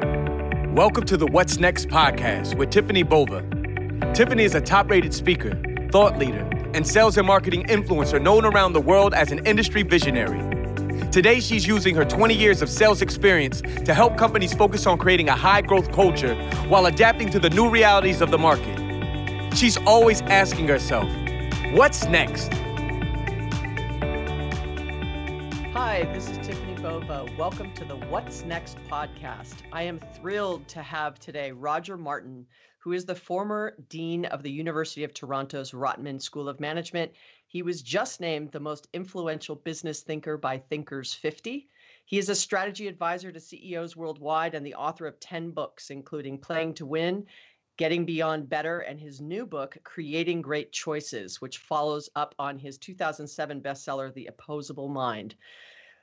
Welcome to the What's Next podcast with Tiffani Bova. Tiffani is a top rated speaker, thought leader, and sales and marketing influencer known around the world as an industry visionary. Today, she's using her 20 years of sales experience to help companies focus on creating a high growth culture while adapting to the new realities of the market. She's always asking herself, What's next? Hi, this is Welcome to the What's Next podcast. I am thrilled to have today Roger Martin, who is the former Dean of the University of Toronto's Rotman School of Management. He was just named the most influential business thinker by Thinkers 50. He is a strategy advisor to CEOs worldwide and the author of 10 books, including Playing to Win, Getting Beyond Better, and his new book, Creating Great Choices, which follows up on his 2007 bestseller, The Opposable Mind.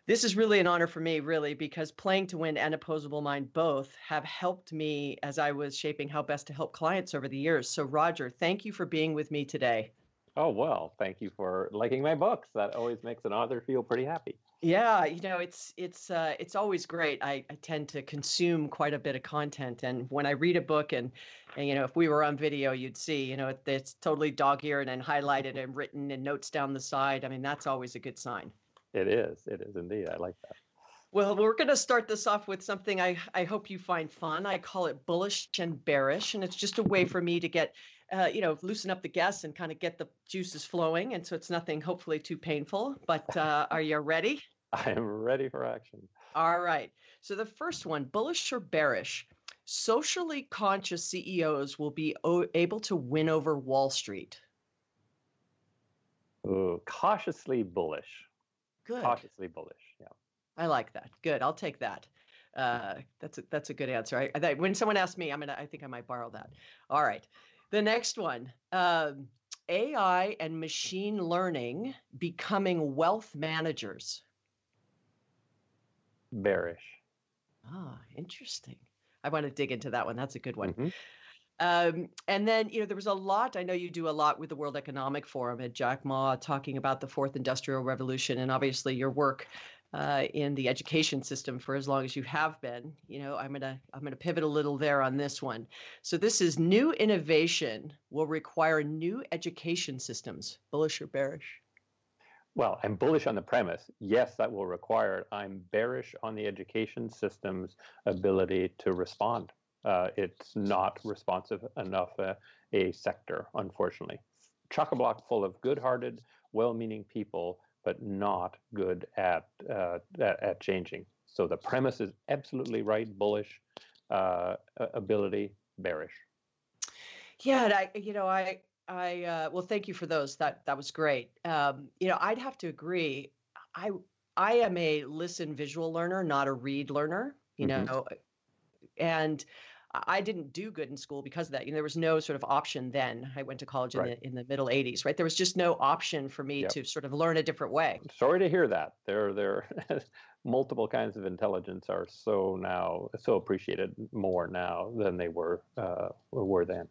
This is really an honor for me, really, because Playing to Win and Opposable Mind both have helped me as I was shaping how best to help clients over the years. So, Roger, thank you for being with me today. Oh, well, thank you for liking my books. That always makes an author feel pretty happy. Yeah, you know, it's it's uh, it's always great. I, I tend to consume quite a bit of content, and when I read a book, and, and you know, if we were on video, you'd see, you know, it, it's totally dog-eared and highlighted and written and notes down the side. I mean, that's always a good sign. It is. It is indeed. I like that. Well, we're going to start this off with something I, I hope you find fun. I call it bullish and bearish, and it's just a way for me to get, uh, you know, loosen up the gas and kind of get the juices flowing. And so it's nothing hopefully too painful. But uh, are you ready? I am ready for action. All right. So the first one, bullish or bearish. Socially conscious CEOs will be o- able to win over Wall Street. Ooh, cautiously bullish. Good. Cautiously bullish. Yeah. I like that. Good. I'll take that. Uh, that's a, that's a good answer. I, I, when someone asks me, I'm gonna. I think I might borrow that. All right. The next one. Um, AI and machine learning becoming wealth managers. Bearish. Ah, interesting. I want to dig into that one. That's a good one. Mhm. Um, and then, you know, there was a lot. I know you do a lot with the World Economic Forum and Jack Ma talking about the fourth industrial revolution, and obviously your work uh, in the education system for as long as you have been. You know, I'm gonna I'm gonna pivot a little there on this one. So this is new innovation will require new education systems. Bullish or bearish? Well, I'm bullish on the premise. Yes, that will require it. I'm bearish on the education system's ability to respond. Uh, it's not responsive enough uh, a sector, unfortunately. Chock a block full of good hearted, well meaning people, but not good at, uh, at, at changing. So the premise is absolutely right, bullish uh, ability, bearish. Yeah, and I, you know, I, I, uh, well, thank you for those. That that was great. Um, you know, I'd have to agree. I, I am a listen visual learner, not a read learner. You Mhm. know, and I didn't do good in school because of that. You know, there was no sort of option then. I went to college in Right. the in the middle '80s, right? There was just no option for me Yep. to sort of learn a different way. Sorry to hear that. There, there, multiple kinds of intelligence are so now so appreciated more now than they were uh, were then.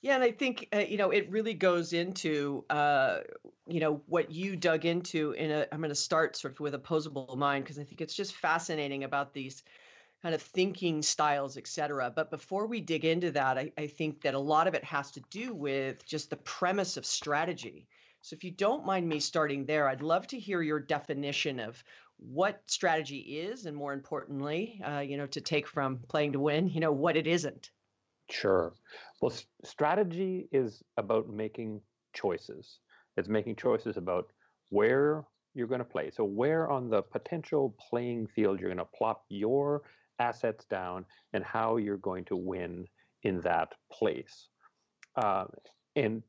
Yeah, and I think uh, you know it really goes into uh, you know what you dug into in a. I'm going to start sort of with opposable mind because I think it's just fascinating about these kind of thinking styles, et cetera. But before we dig into that, I, I think that a lot of it has to do with just the premise of strategy. So if you don't mind me starting there, I'd love to hear your definition of what strategy is, and more importantly, uh, you know, to take from playing to win, you know, what it isn't. Sure. Well, s- strategy is about making choices. It's making choices about where you're going to play. So, where on the potential playing field you're going to plop your assets down and how you're going to win in that place. Uh, and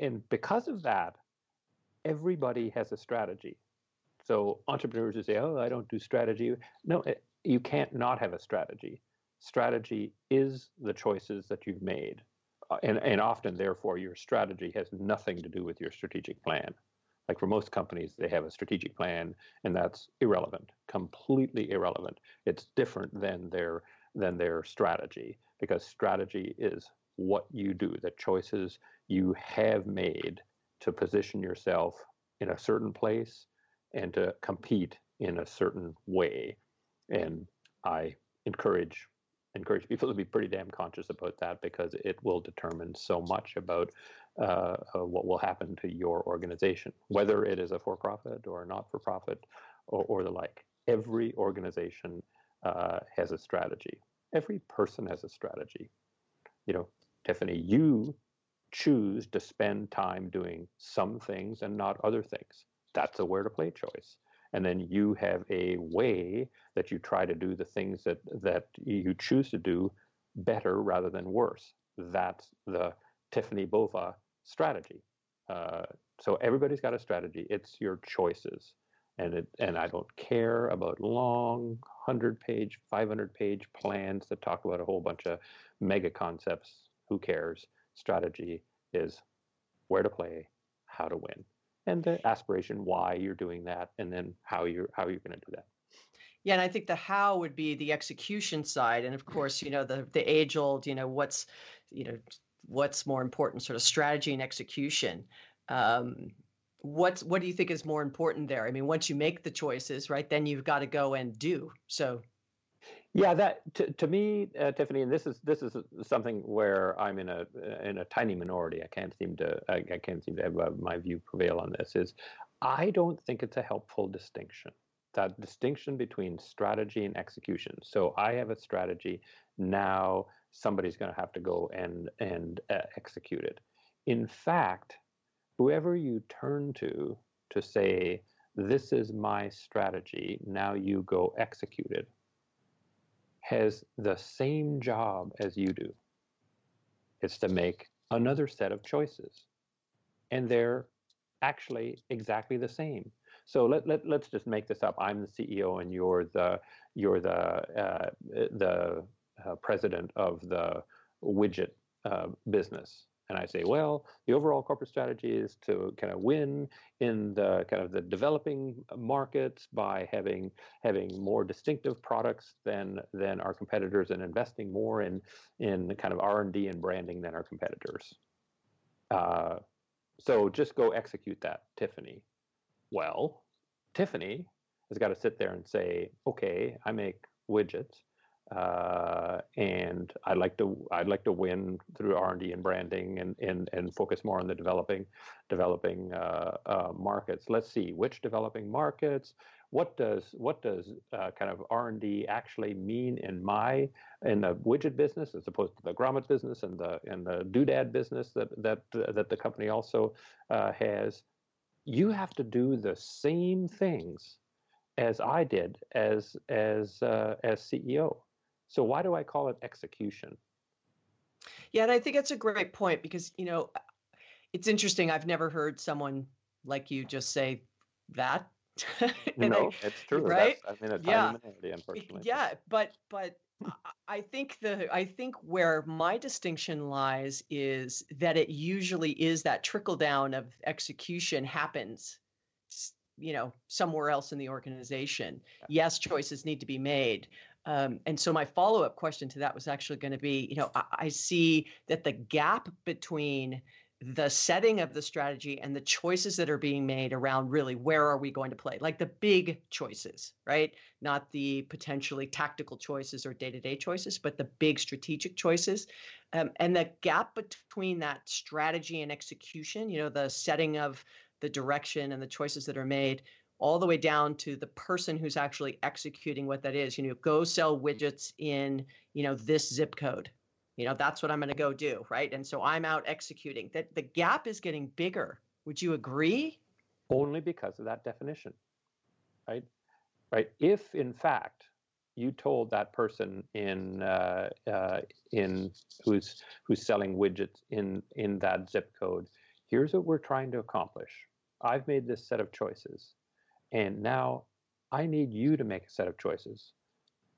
and because of that, everybody has a strategy. So entrepreneurs who say, "Oh, I don't do strategy," no, it, you can't not have a strategy. Strategy is the choices that you've made, uh, and and often, therefore, your strategy has nothing to do with your strategic plan. Like for most companies, they have a strategic plan, and that's irrelevant, completely irrelevant. It's different than their than their strategy because strategy is what you do, the choices you have made to position yourself in a certain place and to compete in a certain way. And I encourage encourage people to be pretty damn conscious about that because it will determine so much about uh, uh, what will happen to your organization, whether it is a for-profit or a not-for-profit or, or the like. Every organization uh, has a strategy. Every person has a strategy. You know, Tiffani, you choose to spend time doing some things and not other things. That's a where to play choice and then you have a way that you try to do the things that that you choose to do better rather than worse. That's the Tiffani Bova strategy. Uh, so everybody's got a strategy. It's your choices, and it and I don't care about long hundred page, five hundred page plans that talk about a whole bunch of mega concepts. Who cares? Strategy is where to play, how to win and the aspiration why you're doing that and then how you're how you're going to do that yeah and i think the how would be the execution side and of course you know the the age old you know what's you know what's more important sort of strategy and execution um, what's what do you think is more important there i mean once you make the choices right then you've got to go and do so yeah, that to, to me, uh, Tiffani, and this is this is something where I'm in a in a tiny minority. I can't seem to I, I can't seem to have uh, my view prevail on this. Is I don't think it's a helpful distinction. That distinction between strategy and execution. So I have a strategy. Now somebody's going to have to go and and uh, execute it. In fact, whoever you turn to to say this is my strategy. Now you go execute it has the same job as you do. It's to make another set of choices. And they're actually exactly the same. So let, let, let's just make this up. I'm the CEO and you're the, you're the, uh, the uh, president of the widget uh, business and I say, well, the overall corporate strategy is to kind of win in the kind of the developing markets by having having more distinctive products than than our competitors and investing more in in kind of R and D and branding than our competitors. Uh, so just go execute that, Tiffani. Well, Tiffani has got to sit there and say, okay, I make widgets uh, and I'd like to I'd like to win through R and D and branding and, and and focus more on the developing developing uh, uh, markets. Let's see which developing markets. What does what does uh, kind of R and D actually mean in my in the widget business as opposed to the grommet business and the and the doodad business that that that the company also uh, has? You have to do the same things as I did as as uh, as CEO so why do I call it execution? Yeah, and I think that's a great point because you know it's interesting. I've never heard someone like you just say that. no, I, it's true. Right? That's, I mean, tiny yeah. unfortunately. Yeah, but but I think the I think where my distinction lies is that it usually is that trickle down of execution happens you know somewhere else in the organization. Yes choices need to be made. Um, and so my follow up question to that was actually going to be, you know, I, I see that the gap between the setting of the strategy and the choices that are being made around really where are we going to play like the big choices right not the potentially tactical choices or day-to-day choices but the big strategic choices um, and the gap between that strategy and execution you know the setting of the direction and the choices that are made all the way down to the person who's actually executing what that is. You know, go sell widgets in, you know, this zip code. You know, that's what I'm going to go do, right? And so I'm out executing. That the gap is getting bigger. Would you agree? Only because of that definition. Right? Right. If in fact you told that person in uh, uh, in who's who's selling widgets in in that zip code, here's what we're trying to accomplish. I've made this set of choices and now I need you to make a set of choices.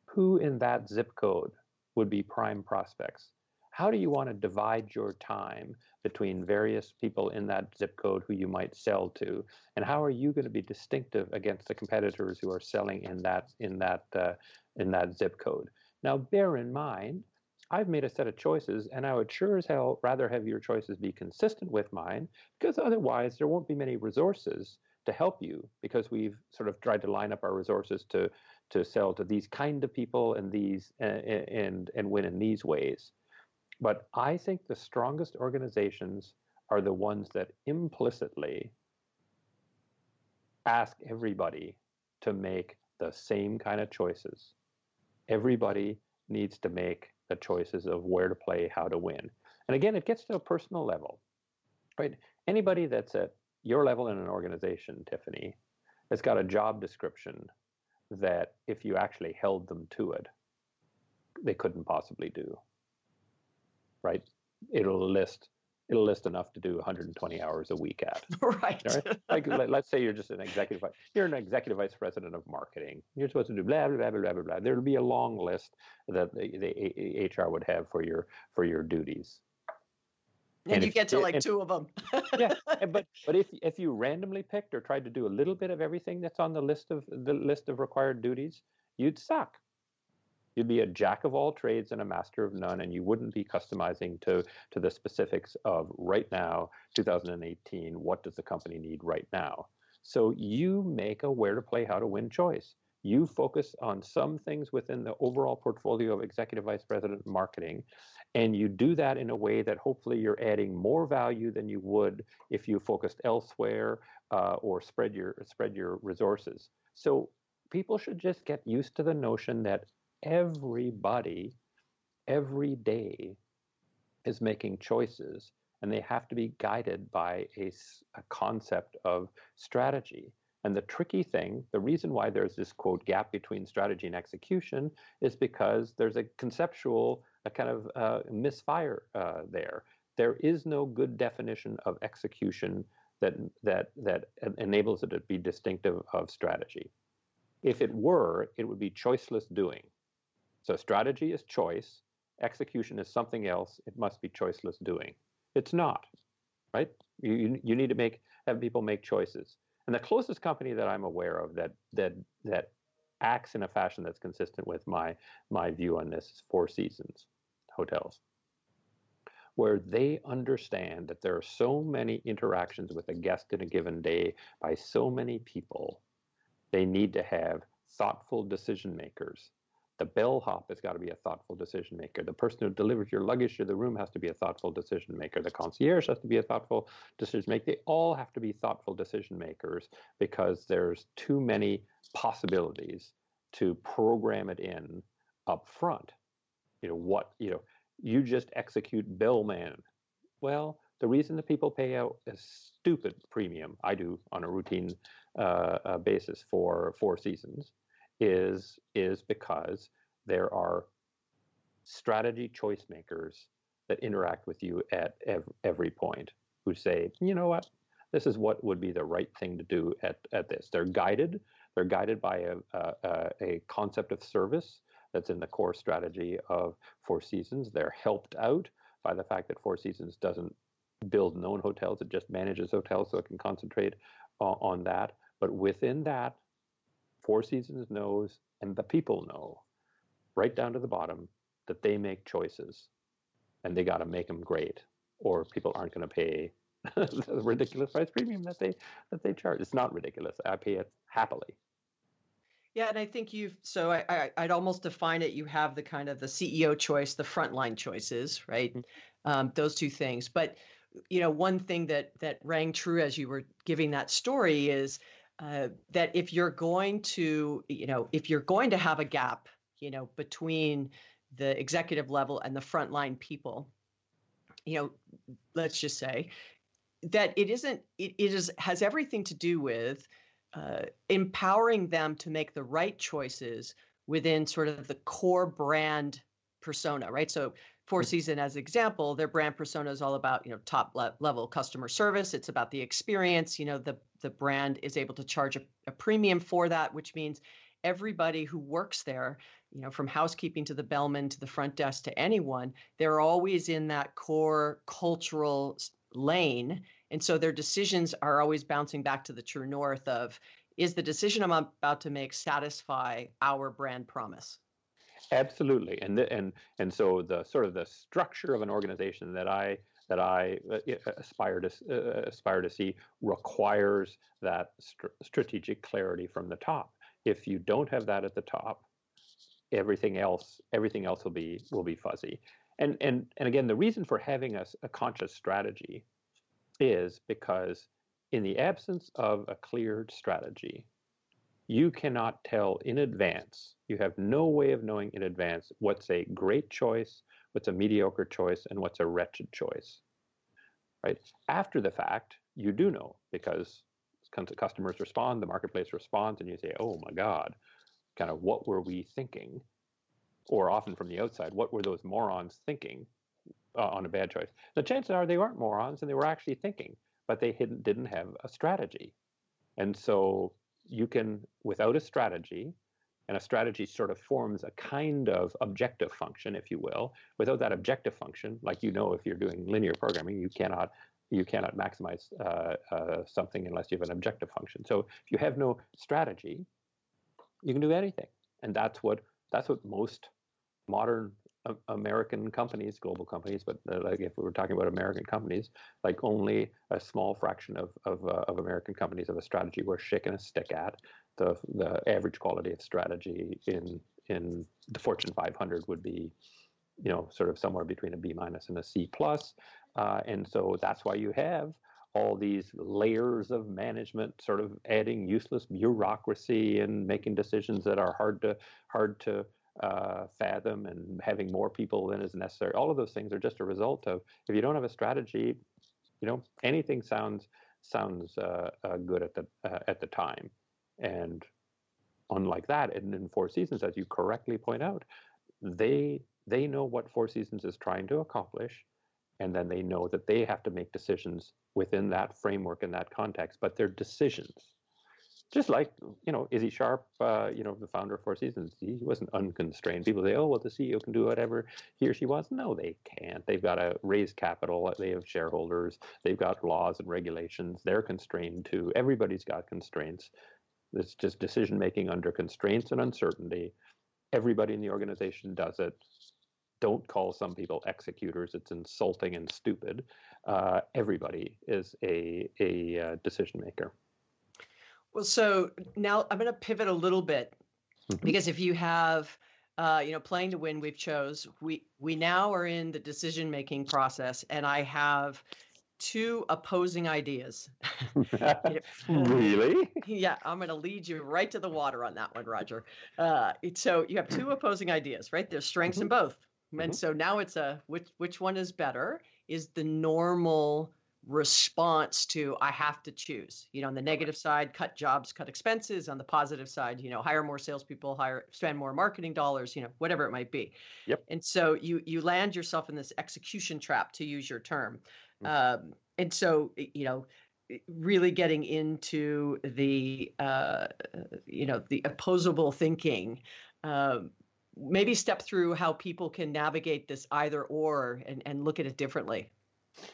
Who in that zip code would be prime prospects? How do you want to divide your time between various people in that zip code who you might sell to? And how are you going to be distinctive against the competitors who are selling in that in that uh, in that zip code? Now, bear in mind, I've made a set of choices, and I would sure as hell rather have your choices be consistent with mine, because otherwise there won't be many resources to help you because we've sort of tried to line up our resources to to sell to these kind of people and these and and win in these ways. But I think the strongest organizations are the ones that implicitly ask everybody to make the same kind of choices. Everybody needs to make the choices of where to play, how to win. And again, it gets to a personal level, right? Anybody that's at your level in an organization, Tiffani, has got a job description that if you actually held them to it, they couldn't possibly do. Right? It'll list it'll list enough to do 120 hours a week at. Right. right? Like let's say you're just an executive you're an executive vice president of marketing. You're supposed to do blah blah blah blah blah blah. There'll be a long list that the, the HR would have for your for your duties. And, and you if, get to like and, two of them. yeah, but but if if you randomly picked or tried to do a little bit of everything that's on the list of the list of required duties, you'd suck. You'd be a jack of all trades and a master of none, and you wouldn't be customizing to to the specifics of right now, 2018. What does the company need right now? So you make a where to play, how to win choice. You focus on some things within the overall portfolio of executive vice president marketing, and you do that in a way that hopefully you're adding more value than you would if you focused elsewhere uh, or spread your spread your resources. So people should just get used to the notion that everybody every day is making choices and they have to be guided by a, a concept of strategy and the tricky thing, the reason why there's this quote gap between strategy and execution is because there's a conceptual a kind of uh, misfire uh, there. There is no good definition of execution that that that enables it to be distinctive of strategy. If it were, it would be choiceless doing. So strategy is choice, execution is something else. It must be choiceless doing. It's not, right? You you need to make have people make choices. And the closest company that I'm aware of that that that acts in a fashion that's consistent with my my view on this is Four Seasons hotels, where they understand that there are so many interactions with a guest in a given day by so many people, they need to have thoughtful decision makers the bellhop has got to be a thoughtful decision maker. The person who delivers your luggage to the room has to be a thoughtful decision maker. The concierge has to be a thoughtful decision maker. They all have to be thoughtful decision makers because there's too many possibilities to program it in up front. You know what? You know, you just execute bellman. Well, the reason that people pay out a stupid premium, I do on a routine uh, uh, basis for Four Seasons, is is because there are strategy choice makers that interact with you at ev- every point who say, you know what, this is what would be the right thing to do at, at this. They're guided. They're guided by a, a, a concept of service that's in the core strategy of Four Seasons. They're helped out by the fact that Four Seasons doesn't build known hotels; it just manages hotels, so it can concentrate on, on that. But within that, Four Seasons knows, and the people know, right down to the bottom, that they make choices, and they got to make them great, or people aren't going to pay the ridiculous price premium that they that they charge. It's not ridiculous. I pay it happily. Yeah, and I think you've so I, I would almost define it. You have the kind of the CEO choice, the frontline choices, right? Um, those two things. But you know, one thing that that rang true as you were giving that story is uh, that if you're going to, you know, if you're going to have a gap, you know, between the executive level and the frontline people, you know, let's just say that it isn't, it, it is has everything to do with uh, empowering them to make the right choices within sort of the core brand persona, right? So Four mm. Season as example, their brand persona is all about you know top le- level customer service. It's about the experience. You know the the brand is able to charge a, a premium for that, which means everybody who works there, you know, from housekeeping to the bellman to the front desk to anyone, they're always in that core cultural lane. And so their decisions are always bouncing back to the true north of is the decision I'm about to make satisfy our brand promise? Absolutely, and the, and and so the sort of the structure of an organization that I that I uh, aspire to uh, aspire to see requires that st- strategic clarity from the top. if you don't have that at the top, everything else everything else will be will be fuzzy. And and and again, the reason for having a, a conscious strategy is because in the absence of a cleared strategy, you cannot tell in advance. You have no way of knowing in advance what's a great choice, what's a mediocre choice, and what's a wretched choice. Right after the fact, you do know because customers respond, the marketplace responds, and you say, "Oh my God, kind of what were we thinking?" Or often from the outside, what were those morons thinking uh, on a bad choice? The chances are they weren't morons, and they were actually thinking, but they didn't have a strategy. And so you can, without a strategy, and a strategy sort of forms a kind of objective function, if you will. Without that objective function, like you know, if you're doing linear programming, you cannot you cannot maximize uh, uh, something unless you have an objective function. So if you have no strategy, you can do anything, and that's what that's what most modern American companies, global companies, but uh, like if we were talking about American companies, like only a small fraction of of, uh, of American companies have a strategy we're shaking a stick at. The the average quality of strategy in in the Fortune 500 would be, you know, sort of somewhere between a B minus and a C plus. Uh, and so that's why you have all these layers of management sort of adding useless bureaucracy and making decisions that are hard to hard to uh, fathom and having more people than is necessary. All of those things are just a result of if you don't have a strategy you know anything sounds sounds uh, uh, good at the uh, at the time. And unlike that and in four seasons as you correctly point out they they know what four seasons is trying to accomplish and then they know that they have to make decisions within that framework and that context but they're decisions just like you know Issy Sharp uh, you know the founder of four seasons he wasn't unconstrained. People say oh well the ceo can do whatever he or she wants. No they can't. They've got to raise capital. They have shareholders. They've got laws and regulations. They're constrained too. Everybody's got constraints. It's just decision making under constraints and uncertainty. Everybody in the organization does it. Don't call some people executors. It's insulting and stupid. Uh, everybody is a, a uh, decision maker. Well, so now I'm going to pivot a little bit mm-hmm. because if you have, uh, you know, playing to win, we've chose. We we now are in the decision making process, and I have two opposing ideas. really? yeah, I'm going to lead you right to the water on that one, Roger. Uh, so you have two opposing ideas, right? There's strengths mm-hmm. in both. And mm-hmm. so now it's a which which one is better is the normal response to I have to choose. You know, on the negative side, cut jobs, cut expenses. On the positive side, you know, hire more salespeople, hire spend more marketing dollars, you know, whatever it might be. Yep. And so you you land yourself in this execution trap, to use your term. Mm-hmm. Um, and so you know, really getting into the uh, you know the opposable thinking. Um, maybe step through how people can navigate this either or and, and look at it differently.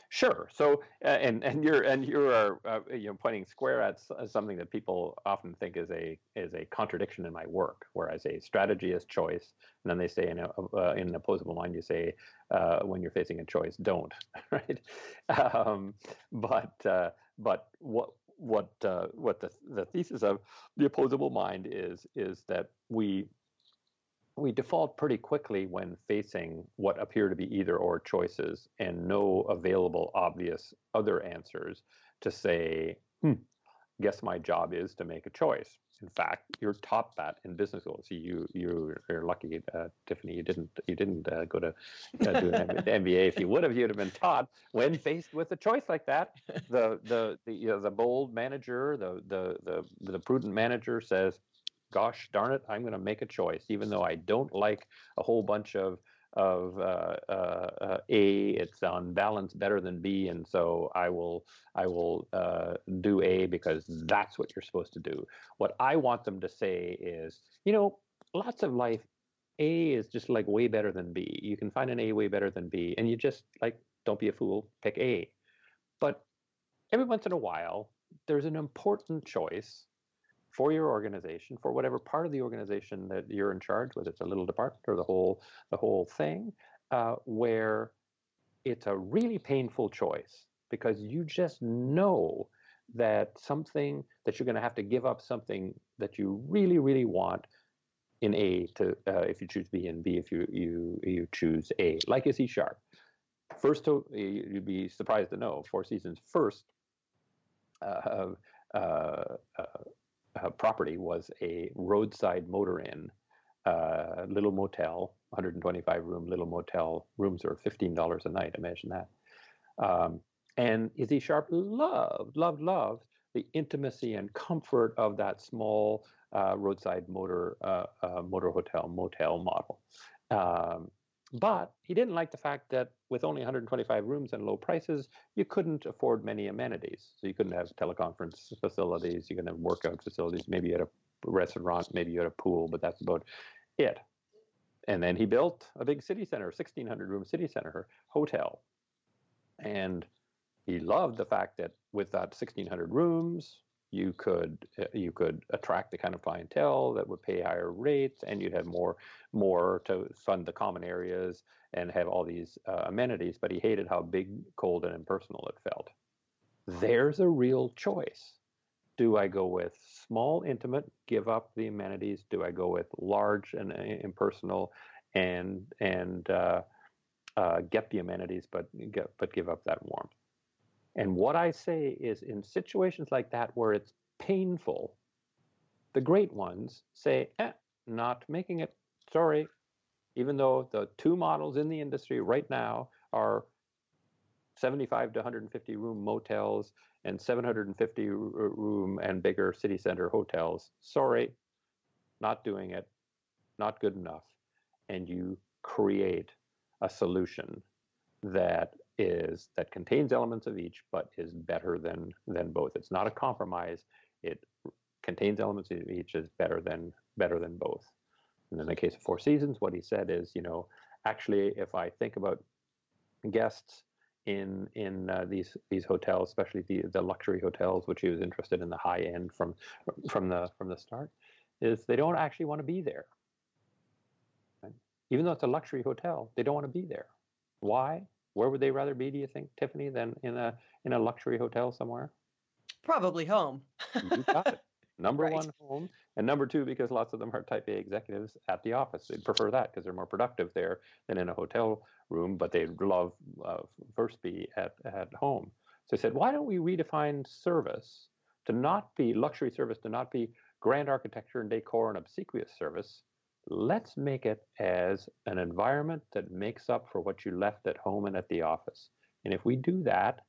Sure. So, uh, and and you're and you are uh, you know pointing square at something that people often think is a is a contradiction in my work, whereas a strategy is choice, and then they say in a, uh, in an opposable mind, you say uh, when you're facing a choice, don't, right? Um, but uh, but what what uh, what the the thesis of the opposable mind is is that we we default pretty quickly when facing what appear to be either or choices and no available obvious other answers to say, hmm, guess my job is to make a choice. In fact, you're taught that in business school. So you you you're lucky, uh, Tiffani. You didn't you didn't uh, go to uh, do an MBA. If you would have, you'd have been taught when faced with a choice like that. The the the you know, the bold manager, the the the the prudent manager says, gosh darn it, I'm going to make a choice, even though I don't like a whole bunch of of uh, uh, uh, A. It's on balance better than B, and so I will I will uh, do A because that's what you're supposed to do. What I want them to say is, you know, lots of life. A is just like way better than B. You can find an A way better than B, and you just like don't be a fool, pick A. But every once in a while, there's an important choice for your organization, for whatever part of the organization that you're in charge, whether it's a little department or the whole the whole thing, uh, where it's a really painful choice because you just know that something that you're going to have to give up something that you really, really want in A to uh, if you choose B and B if you you you choose A, like Issy Sharp. First, to, you'd be surprised to know Four Seasons first uh, uh, uh, property was a roadside motor inn, uh, little motel, 125 room little motel. Rooms are $15 a night. Imagine that. Um, and Issy Sharp loved, loved, loved the intimacy and comfort of that small uh, roadside motor uh, uh, motor hotel motel model. Um, but he didn't like the fact that with only 125 rooms and low prices, you couldn't afford many amenities. So you couldn't have teleconference facilities, you couldn't have workout facilities. Maybe you had a restaurant, maybe you had a pool, but that's about it. And then he built a big city center, 1,600 room city center hotel. And he loved the fact that with that 1,600 rooms, you could uh, you could attract the kind of clientele that would pay higher rates, and you'd have more more to fund the common areas and have all these uh, amenities. But he hated how big, cold, and impersonal it felt. There's a real choice. Do I go with small, intimate, give up the amenities? Do I go with large and uh, impersonal, and and uh, uh, get the amenities, but get, but give up that warmth? And what I say is in situations like that where it's painful, the great ones say, eh, not making it. Sorry. Even though the two models in the industry right now are 75 to 150 room motels and 750 room and bigger city center hotels. Sorry, not doing it, not good enough. And you create a solution that is that contains elements of each, but is better than than both. It's not a compromise. It contains elements of each is better than better than both. And in the case of Four Seasons, what he said is, you know, actually, if I think about guests in in uh, these these hotels, especially the the luxury hotels, which he was interested in the high end from from the from the start, is they don't actually want to be there. Right? Even though it's a luxury hotel, they don't want to be there. Why? Where would they rather be, do you think, Tiffani, than in a in a luxury hotel somewhere? Probably home. you got it. Number right. one, home, and number two, because lots of them are type A executives at the office. They'd prefer that because they're more productive there than in a hotel room, but they'd love uh, first be at, at home. So I said, why don't we redefine service to not be luxury service, to not be grand architecture and decor and obsequious service, let's make it as an environment that makes up for what you left at home and at the office. And if we do that,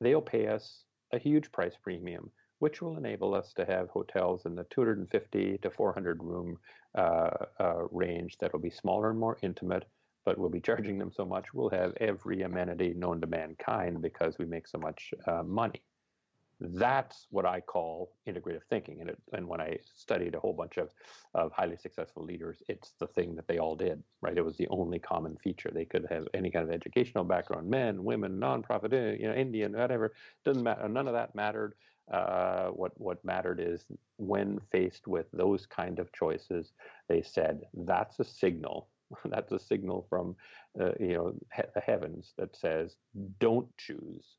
they'll pay us a huge price premium, which will enable us to have hotels in the 250 to 400 room uh, uh, range that will be smaller and more intimate, but we'll be charging them so much, we'll have every amenity known to mankind because we make so much uh, money. That's what I call integrative thinking. And, it, and when I studied a whole bunch of, of highly successful leaders, it's the thing that they all did, right? It was the only common feature. They could have any kind of educational background, men, women, nonprofit, eh, you know, Indian, whatever. Doesn't matter. None of that mattered. Uh, what what mattered is when faced with those kind of choices, they said that's a signal. that's a signal from uh, you know he- the heavens that says don't choose,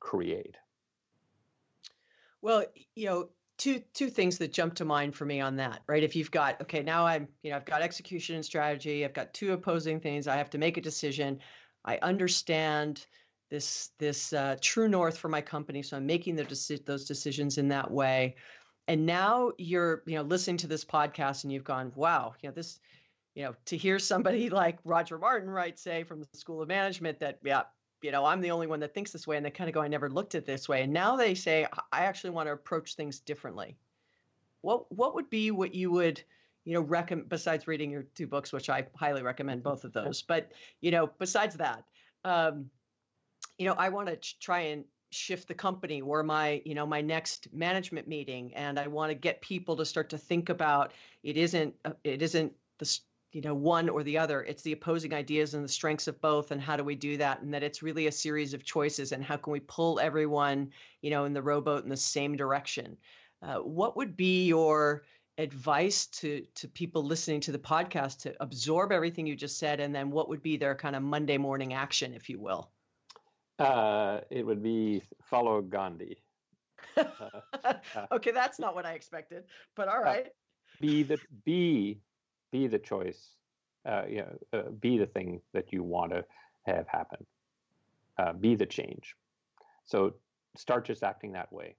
create. Well, you know, two two things that jump to mind for me on that, right? If you've got okay, now I'm, you know, I've got execution and strategy, I've got two opposing things, I have to make a decision. I understand this this uh, true north for my company, so I'm making the deci- those decisions in that way. And now you're, you know, listening to this podcast and you've gone, wow, you know, this, you know, to hear somebody like Roger Martin, right, say from the School of Management that, yeah, you know, I'm the only one that thinks this way. And they kind of go, I never looked at this way. And now they say, I actually want to approach things differently. What what would be what you would, you know, recommend besides reading your two books, which I highly recommend both of those. But, you know, besides that, um, you know, I want to try and shift the company or my you know my next management meeting and i want to get people to start to think about it isn't uh, it isn't the you know one or the other. It's the opposing ideas and the strengths of both and how do we do that? And that it's really a series of choices and how can we pull everyone you know in the rowboat in the same direction? Uh, what would be your advice to to people listening to the podcast to absorb everything you just said and then what would be their kind of monday morning action if you will? Uh, it would be follow gandhi. Okay, that's not what I expected, but all right. Be the be be the choice. Uh, you know, uh, be the thing that you want to have happen. Uh, be the change. So start just acting that way.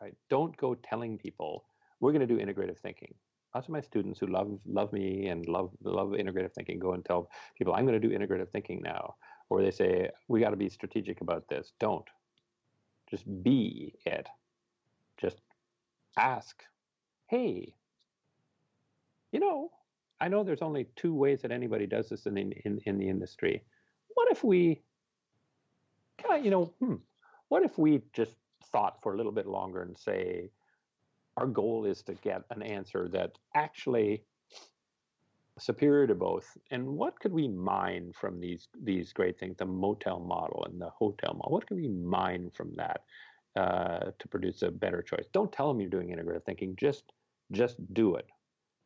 Right? Don't go telling people we're going to do integrative thinking. Lots of my students who love love me and love love integrative thinking go and tell people I'm going to do integrative thinking now, or they say we got to be strategic about this. Don't. Just be it. Just ask. Hey, you know, I know there's only two ways that anybody does this in in, in the industry. What if we, you know, hmm, what if we just thought for a little bit longer and say, our goal is to get an answer that actually superior to both. And what could we mine from these these great things, the motel model and the hotel model? What could we mine from that uh, to produce a better choice? Don't tell them you're doing integrative thinking. Just just do it.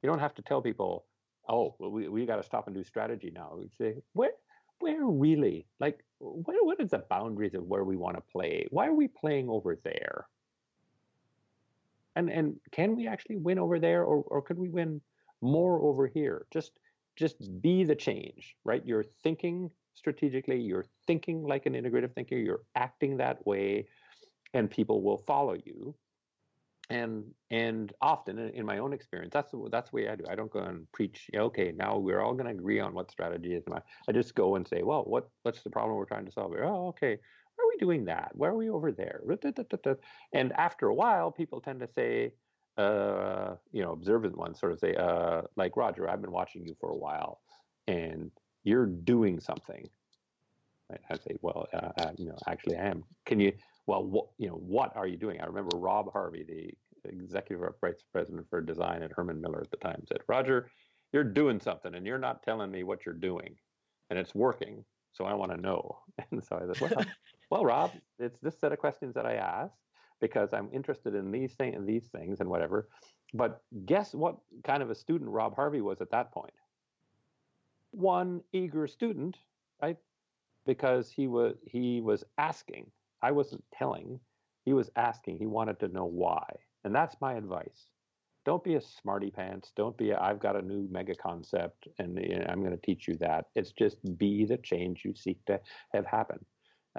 You don't have to tell people, oh, well, we we got to stop and do strategy now. We say where where really like what what is the boundaries of where we want to play? Why are we playing over there? And and can we actually win over there, or or could we win more over here? Just just be the change, right? You're thinking strategically, you're thinking like an integrative thinker, you're acting that way, and people will follow you. And and often in my own experience, that's the, that's the way I do. I don't go and preach. Okay, now we're all going to agree on what strategy is. I just go and say, well, what what's the problem we're trying to solve? Oh, okay are we doing that? Why are we over there? And after a while, people tend to say, uh, you know, observant ones sort of say, uh, like Roger, I've been watching you for a while, and you're doing something. I say, well, uh, uh, you know, actually, I am. Can you? Well, what you know, what are you doing? I remember Rob Harvey, the executive vice president for design at Herman Miller at the time, said, Roger, you're doing something, and you're not telling me what you're doing, and it's working. So I want to know. And so I said, well, well, Rob, it's this set of questions that I asked because I'm interested in these things, these things, and whatever. But guess what kind of a student Rob Harvey was at that point? One eager student, right? Because he was he was asking. I wasn't telling. He was asking. He wanted to know why, and that's my advice. Don't be a smarty pants. Don't be i have got a new mega concept and you know, I'm going to teach you that. It's just be the change you seek to have happen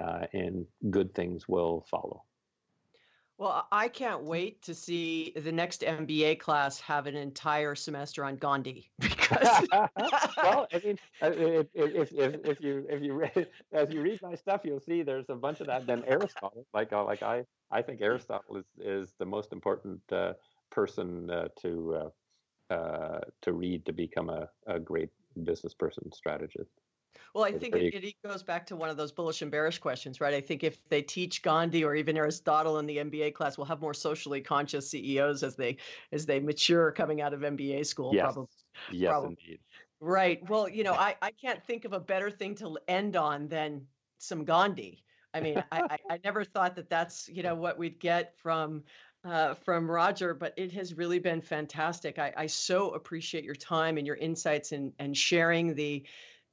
uh, and good things will follow. Well, I can't wait to see the next MBA class have an entire semester on Gandhi because. well, I mean, if, if, if, if, you if you read as you read my stuff, you'll see there's a bunch of that. Then Aristotle, like uh, like I I think Aristotle is is the most important uh, person uh, to uh, uh, to read to become a, a great business person strategist. Well, I think it, it, goes back to one of those bullish and bearish questions, right? I think if they teach Gandhi or even Aristotle in the MBA class, we'll have more socially conscious CEOs as they as they mature coming out of MBA school. Yes, probably. Yes, probably. indeed. Right. Well, you know, I, I can't think of a better thing to end on than some Gandhi. I mean, I, I never thought that that's you know what we'd get from uh, from Roger, but it has really been fantastic. I, I so appreciate your time and your insights and and sharing the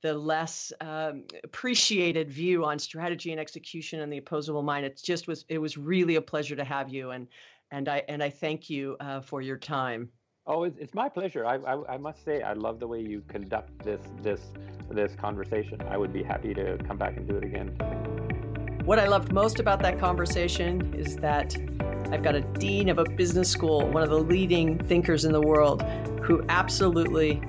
the less um, appreciated view on strategy and execution and the opposable mind. It just was it was really a pleasure to have you and and I and I thank you uh, for your time. Oh, it's, it's my pleasure. I, I, I must say I love the way you conduct this this this conversation. I would be happy to come back and do it again. What I loved most about that conversation is that I've got a dean of a business school, one of the leading thinkers in the world, who absolutely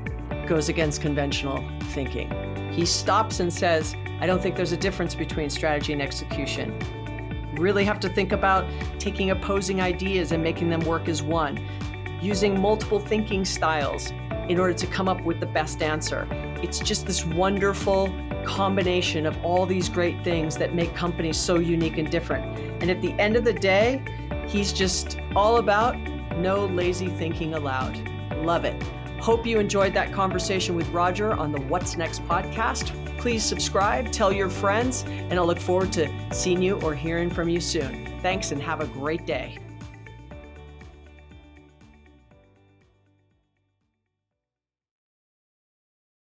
goes against conventional thinking. He stops and says, I don't think there's a difference between strategy and execution. Really have to think about taking opposing ideas and making them work as one, using multiple thinking styles in order to come up with the best answer. It's just this wonderful combination of all these great things that make companies so unique and different. And at the end of the day, he's just all about no lazy thinking allowed. Love it. Hope you enjoyed that conversation with Roger on the What's Next podcast. Please subscribe, tell your friends, and I'll look forward to seeing you or hearing from you soon. Thanks and have a great day.